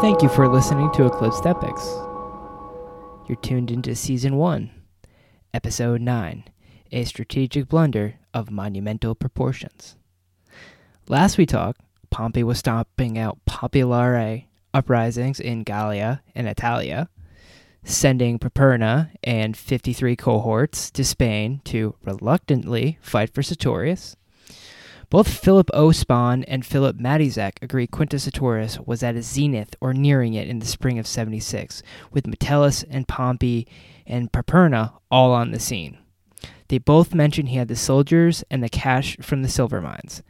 Thank you for listening to Eclipsed Epics. You're tuned into Season 1, Episode 9 A Strategic Blunder of Monumental Proportions. Last we talked, Pompey was stomping out populare uprisings in Gallia and Italia, sending Perperna and 53 cohorts to Spain to reluctantly fight for Sertorius. Both Philip O. Spann and Philip Matyszak agree Quintus Sertorius was at his zenith or nearing it in the spring of 76, with Metellus and Pompey and Perperna all on the scene. They both mention he had the soldiers and the cash from the silver mines.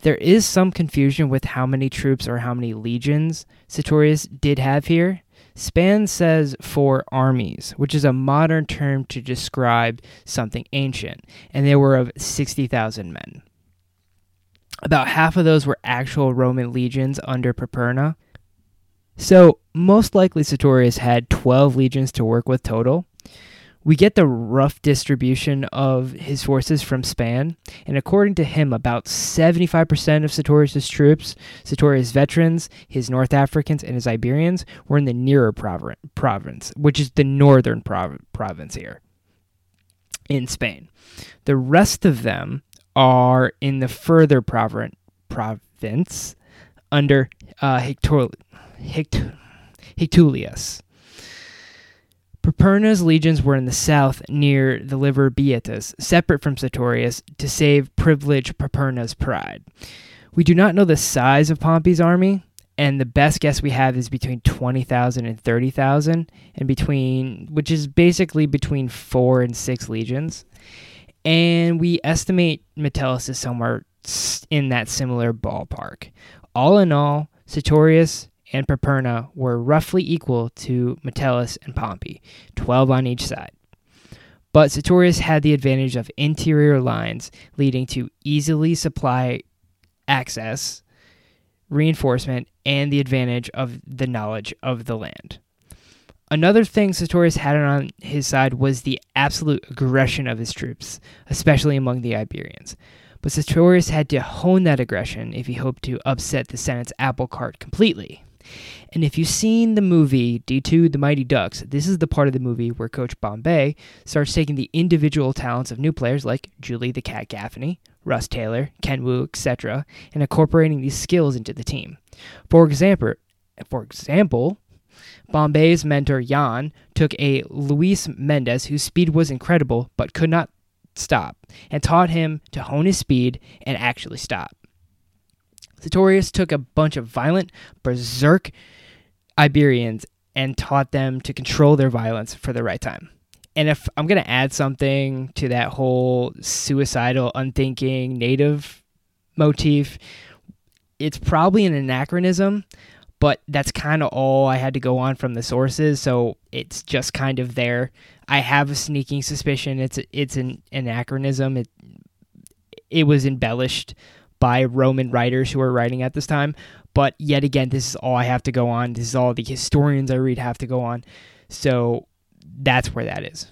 There is some confusion with how many troops or how many legions Sertorius did have here. Spann says four armies, which is a modern term to describe something ancient, and they were of 60,000 men. About half of those were actual Roman legions under Perperna. So, most likely Sertorius had 12 legions to work with total. We get the rough distribution of his forces from Spann, and according to him, about 75% of Sertorius' troops, Sertorius' veterans, his North Africans, and his Iberians, were in the nearer province, which is the northern province here in Spain. The rest of them are in the further province under uh, Hictul- Hict- Hirtuleius. Perperna's legions were in the south near the River Baetis, separate from Sertorius, to save privileged Perperna's pride. We do not know the size of Pompey's army, and the best guess we have is between 20,000 and 30,000, and between, which is basically between four and six legions and we estimate Metellus is somewhere in that similar ballpark. All in all, Sertorius and Perperna were roughly equal to Metellus and Pompey, 12 on each side. But Sertorius had the advantage of interior lines leading to easily supply access, reinforcement, and the advantage of the knowledge of the land. Another thing Sertorius had on his side was the absolute aggression of his troops, especially among the Iberians. But Sertorius had to hone that aggression if he hoped to upset the Senate's apple cart completely. And if you've seen the movie D2 The Mighty Ducks, this is the part of the movie where Coach Bombay starts taking the individual talents of new players like Julie the Cat Gaffney, Russ Taylor, Ken Wu, etc., and incorporating these skills into the team. For example, for example, Bombay's mentor Jan took a Luis Mendez whose speed was incredible but could not stop, and taught him to hone his speed and actually stop. Sertorius took a bunch of violent, berserk Iberians and taught them to control their violence for the right time. And if I'm going to add something to that whole suicidal, unthinking native motif, it's probably an anachronism, but that's kind of all I had to go on from the sources, so it's just kind of there. I have a sneaking suspicion it's it's an anachronism. It it was embellished by Roman writers who were writing at this time, but yet again, this is all I have to go on. This is all the historians I read have to go on. So that's where that is.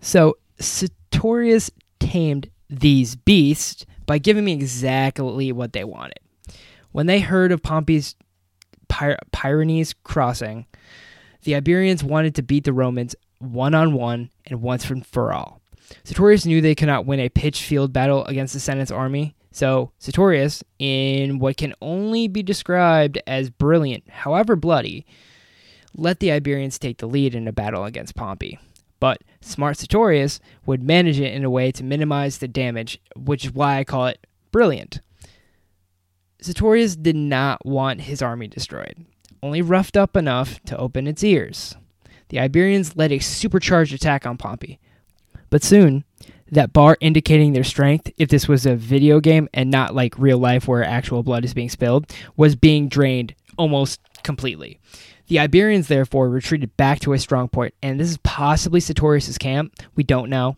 So Sertorius tamed these beasts by giving me exactly what they wanted. When they heard of Pompey's Py- Pyrenees crossing, the Iberians wanted to beat the Romans one on one and once and for all. Sertorius knew they could not win a pitched field battle against the Senate's army, so Sertorius, in what can only be described as brilliant, however bloody, let the Iberians take the lead in a battle against Pompey. But smart Sertorius would manage it in a way to minimize the damage, which is why I call it brilliant. Sertorius did not want his army destroyed, only roughed up enough to open its ears. The Iberians led a supercharged attack on Pompey. But soon, that bar indicating their strength, if this was a video game and not like real life where actual blood is being spilled, was being drained almost completely. The Iberians therefore retreated back to a strong point, and this is possibly Sertorius' camp. We don't know.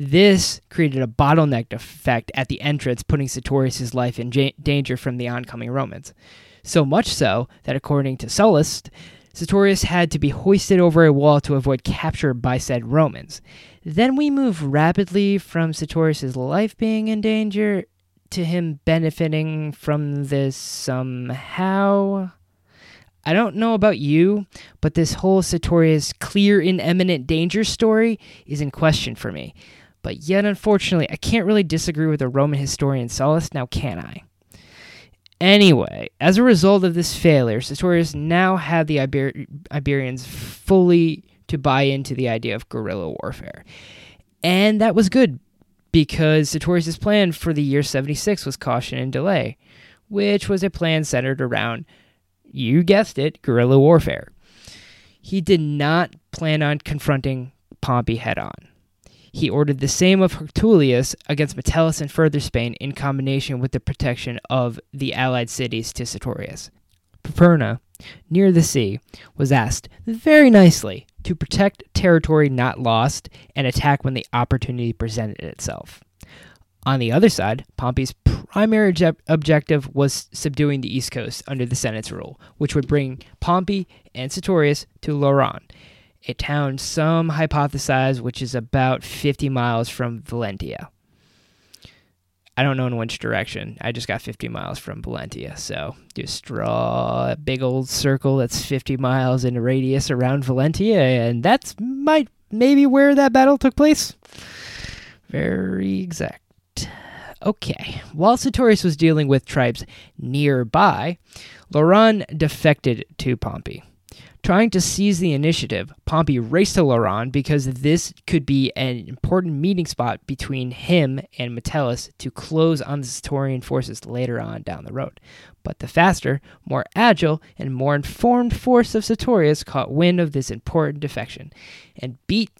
This created a bottleneck effect at the entrance, putting Sertorius' life in danger from the oncoming Romans. So much so that, according to Sallust, Sertorius had to be hoisted over a wall to avoid capture by said Romans. Then we move rapidly from Sertorius' life being in danger to him benefiting from this somehow. I don't know about you, but this whole Sertorius clear in imminent danger story is in question for me. But yet, unfortunately, I can't really disagree with the Roman historian Sallust, now can I? Anyway, as a result of this failure, Sertorius now had the Iber- Iberians fully to buy into the idea of guerrilla warfare. And that was good because Sertorius' plan for the year 76 was caution and delay, which was a plan centered around you guessed it, guerrilla warfare. He did not plan on confronting Pompey head on. He ordered the same of Hirtuleius against Metellus and further Spain in combination with the protection of the allied cities to Sertorius. Perperna, near the sea, was asked very nicely to protect territory not lost and attack when the opportunity presented itself. On the other side, Pompey's primary object- objective was subduing the East Coast under the Senate's rule, which would bring Pompey and Sertorius to Lauron, a town some hypothesize which is about 50 miles from Valentia. I don't know in which direction. I just got 50 miles from Valentia. So just draw a big old circle that's 50 miles in a radius around Valentia, and that's might maybe where that battle took place. Very exact. Okay, while Sertorius was dealing with tribes nearby, Lauron defected to Pompey. Trying to seize the initiative, Pompey raced to Lauron because this could be an important meeting spot between him and Metellus to close on the Sertorian forces later on down the road. But the faster, more agile, and more informed force of Sertorius caught wind of this important defection and beat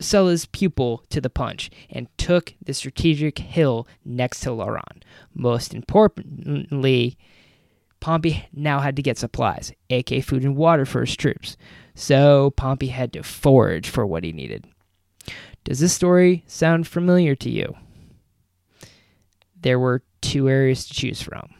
Sulla's pupil to the punch and took the strategic hill next to Lauron. Most importantly, Pompey now had to get supplies, aka food and water for his troops. So Pompey had to forage for what he needed. Does this story sound familiar to you? There were two areas to choose from.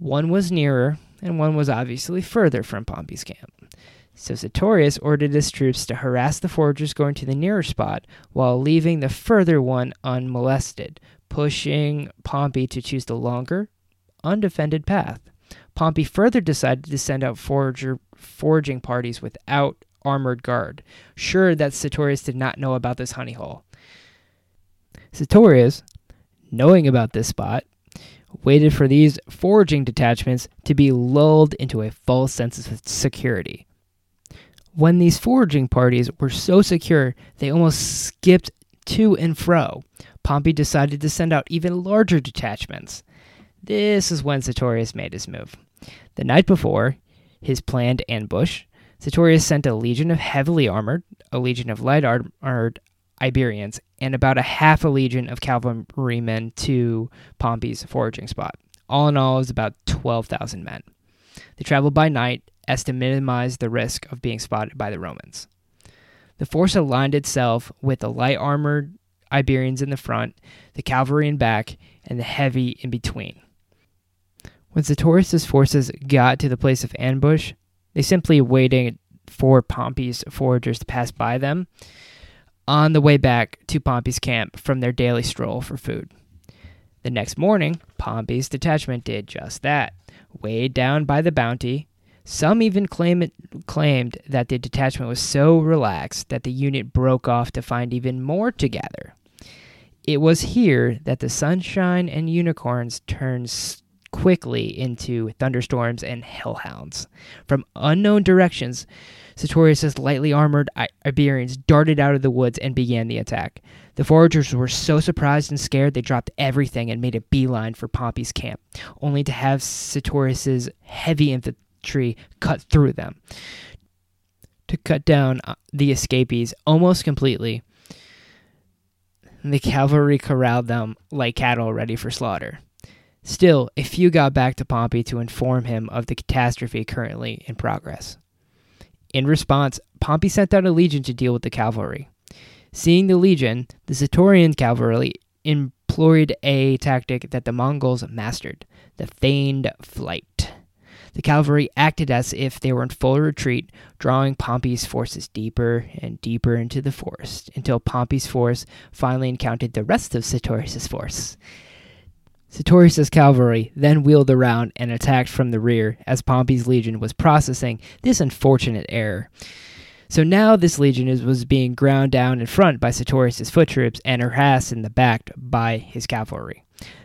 One was nearer, and one was obviously further from Pompey's camp. So Sertorius ordered his troops to harass the foragers going to the nearer spot while leaving the further one unmolested, pushing Pompey to choose the longer, undefended path. Pompey further decided to send out forager, foraging parties without armored guard, sure that Sertorius did not know about this honey hole. Sertorius, knowing about this spot, waited for these foraging detachments to be lulled into a false sense of security. When these foraging parties were so secure they almost skipped to and fro, Pompey decided to send out even larger detachments. This is when Sertorius made his move. The night before his planned ambush, Sertorius sent a legion of heavily armored, a legion of light armored Iberians, and about a half a legion of cavalrymen to Pompey's foraging spot. All in all, it was about 12,000 men. They traveled by night as to minimize the risk of being spotted by the Romans. The force aligned itself with the light armored Iberians in the front, the cavalry in back, and the heavy in between. When Sertorius' forces got to the place of ambush, they simply waited for Pompey's foragers to pass by them on the way back to Pompey's camp from their daily stroll for food. The next morning, Pompey's detachment did just that. Weighed down by the bounty, some even claim it, claimed that the detachment was so relaxed that the unit broke off to find even more to gather. It was here that the sunshine and unicorns turned quickly into thunderstorms and hellhounds. From unknown directions, Sertorius' lightly armored Iberians darted out of the woods and began the attack. The foragers were so surprised and scared they dropped everything and made a beeline for Pompey's camp, only to have Sertorius' heavy infantry cut through them. To cut down uh, the escapees almost completely, the cavalry corralled them like cattle ready for slaughter. Still, a few got back to Pompey to inform him of the catastrophe currently in progress. In response, Pompey sent out a legion to deal with the cavalry. Seeing the legion, the Sertorian cavalry employed a tactic that the Mongols mastered the feigned flight. The cavalry acted as if they were in full retreat, drawing Pompey's forces deeper and deeper into the forest until Pompey's force finally encountered the rest of Sertorius' force. Sertorius' cavalry then wheeled around and attacked from the rear as Pompey's legion was processing this unfortunate error. So now this legion is, was being ground down in front by Sertorius' foot troops and harassed in the back by his cavalry.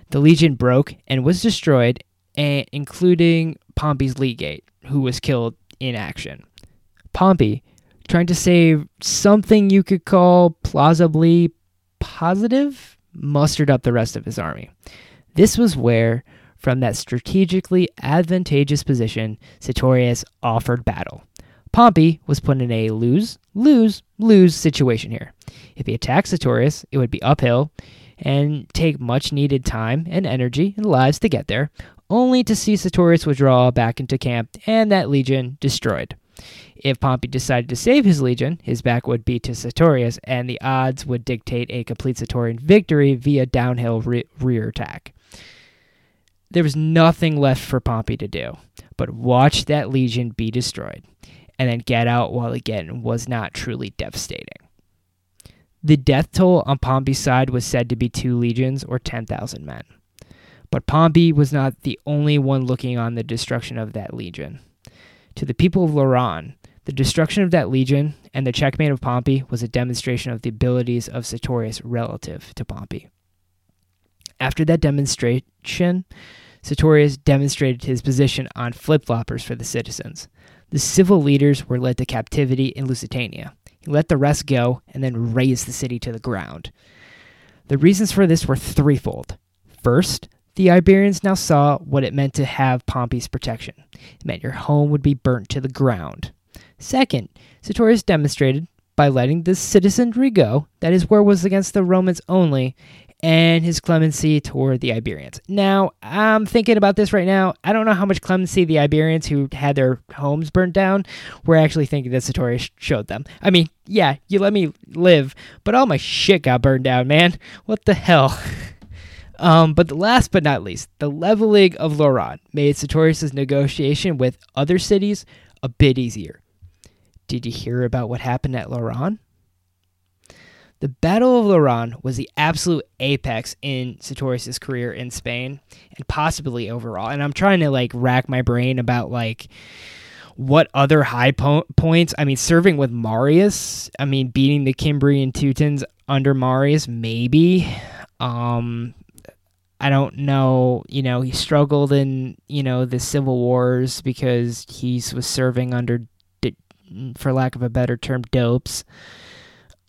The legion broke and was destroyed, including Pompey's legate, who was killed in action. Pompey, trying to save something you could call plausibly positive, mustered up the rest of his army. This was where, from that strategically advantageous position, Sertorius offered battle. Pompey was put in a lose, lose, lose situation here. If he attacked Sertorius, it would be uphill and take much needed time and energy and lives to get there, only to see Sertorius withdraw back into camp and that legion destroyed. If Pompey decided to save his legion, his back would be to Sertorius, and the odds would dictate a complete Sertorian victory via downhill re- rear attack. There was nothing left for Pompey to do but watch that legion be destroyed, and then get out while again was not truly devastating. The death toll on Pompey's side was said to be two legions or 10,000 men. But Pompey was not the only one looking on the destruction of that legion. To the people of Lauron, the destruction of that legion and the checkmate of Pompey was a demonstration of the abilities of Sertorius relative to Pompey. After that demonstration, Sertorius demonstrated his position on flip floppers for the citizens. The civil leaders were led to captivity in Lusitania. He let the rest go and then razed the city to the ground. The reasons for this were threefold. First, the Iberians now saw what it meant to have Pompey's protection. It meant your home would be burnt to the ground. Second, Sertorius demonstrated, by letting the citizenry go, that his war was against the Romans only, and his clemency toward the Iberians. Now, I'm thinking about this right now. I don't know how much clemency the Iberians who had their homes burned down were actually thinking that Sertorius showed them. I mean, yeah, you let me live, but all my shit got burned down, man. What the hell? Um, but last but not least, the leveling of Lauron made Sertorius' negotiation with other cities a bit easier. Did you hear about what happened at Lauron? The Battle of Lauron was the absolute apex in Sertorius' career in Spain and possibly overall. And I'm trying to like rack my brain about like what other high po- points. I mean, serving with Marius. I mean, beating the Cimbrian Teutons under Marius, maybe. Um, I don't know. You know, he struggled in you know the civil wars because he was serving under for lack of a better term, dopes.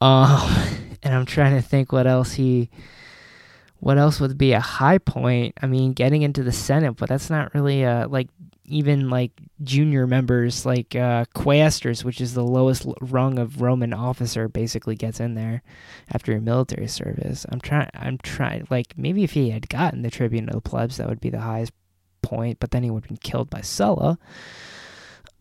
Uh, and I'm trying to think what else he, what else would be a high point. I mean, getting into the Senate, but that's not really a like even like junior members like uh, quaestors, which is the lowest rung of Roman officer, basically gets in there after your military service. I'm trying. I'm trying. Like maybe if he had gotten the tribune of the plebs, that would be the highest point. But then he would have been killed by Sulla.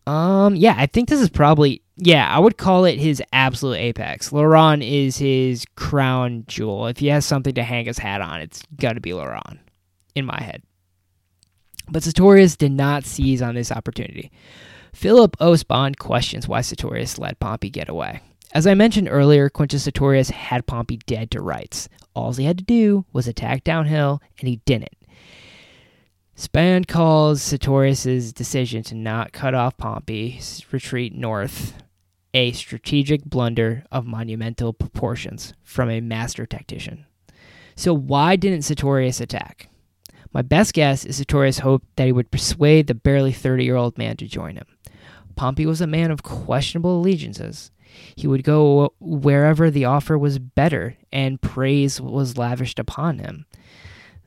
Um, yeah, I think this is probably yeah, I would call it his absolute apex. Lauron is his crown jewel. If he has something to hang his hat on, it's got to be Lauron, in my head. But Sertorius did not seize on this opportunity. Philip O. Spann questions why Sertorius let Pompey get away. As I mentioned earlier, Quintus Sertorius had Pompey dead to rights. All he had to do was attack downhill, and he didn't. Spann calls Sertorius' decision to not cut off Pompey's retreat north a strategic blunder of monumental proportions from a master tactician. So, why didn't Sertorius attack? My best guess is Sertorius hoped that he would persuade the barely 30 year old man to join him. Pompey was a man of questionable allegiances. He would go wherever the offer was better and praise was lavished upon him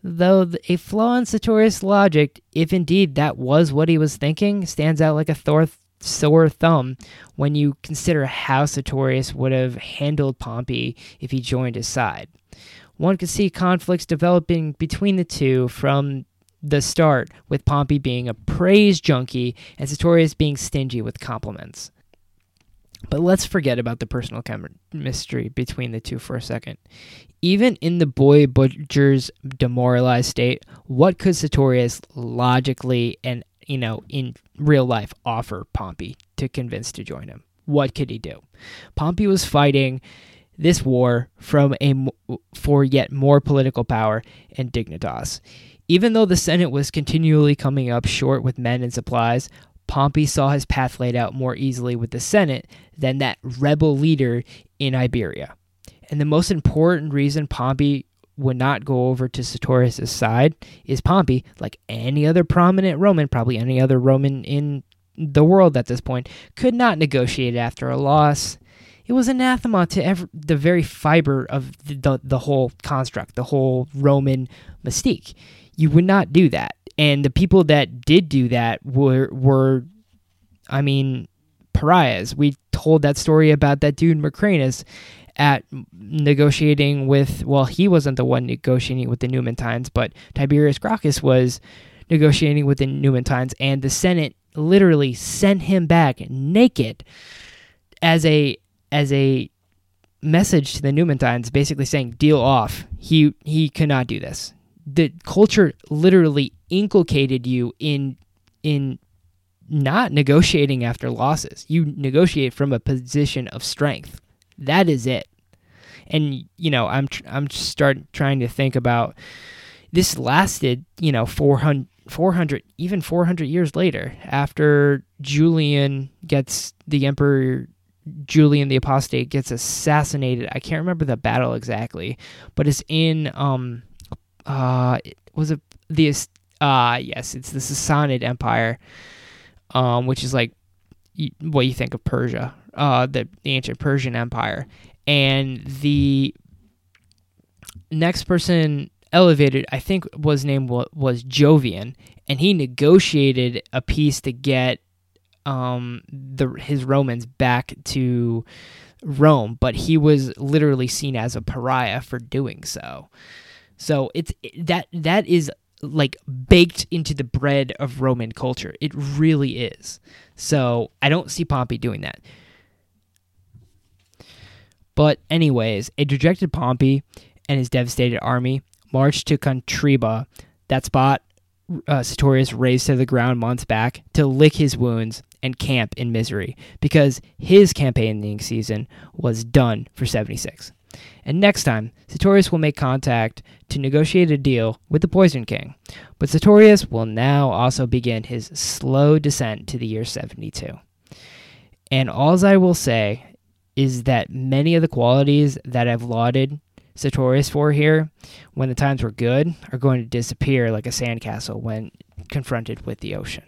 though a flaw in Sertorius' logic, if indeed that was what he was thinking, stands out like a sore thumb when you consider how Sertorius would have handled Pompey if he joined his side. One could see conflicts developing between the two from the start, with Pompey being a praise junkie and Sertorius being stingy with compliments. But let's forget about the personal chemistry between the two for a second. Even in the boy butcher's demoralized state, what could Sertorius logically and you know in real life offer Pompey to convince to join him? What could he do? Pompey was fighting this war from a for yet more political power and dignitas. Even though the Senate was continually coming up short with men and supplies, Pompey saw his path laid out more easily with the Senate than that rebel leader in Iberia. And the most important reason Pompey would not go over to Sertorius' side is Pompey, like any other prominent Roman, probably any other Roman in the world at this point, could not negotiate after a loss. It was anathema to every, the very fiber of the, the, the whole construct, the whole Roman mystique. You would not do that and the people that did do that were were I mean pariahs. We told that story about that dude Mancinus at negotiating with well he wasn't the one negotiating with the Numantines, but Tiberius Gracchus was negotiating with the Numantines and the Senate literally sent him back naked as a as a message to the Numantines basically saying deal off. He he cannot do this the culture literally inculcated you in in not negotiating after losses. You negotiate from a position of strength. That is it. And you know, I'm tr- I'm start trying to think about this lasted, you know, 400 400 even 400 years later after Julian gets the emperor Julian the apostate gets assassinated. I can't remember the battle exactly, but it's in um uh it was it the uh yes it's the Sassanid Empire, um which is like what you think of Persia, uh the, the ancient Persian Empire, and the next person elevated I think was named was Jovian, and he negotiated a peace to get um the his Romans back to Rome, but he was literally seen as a pariah for doing so. So it's that that is like baked into the bread of Roman culture. It really is. So I don't see Pompey doing that. But anyways, a dejected Pompey and his devastated army marched to Contrebia, that spot uh, Sertorius razed to the ground months back to lick his wounds and camp in misery because his campaigning season was done for 76. And next time, Sertorius will make contact to negotiate a deal with the Poison King. But Sertorius will now also begin his slow descent to the year 72. And all I will say is that many of the qualities that I've lauded Sertorius for here, when the times were good, are going to disappear like a sandcastle when confronted with the ocean.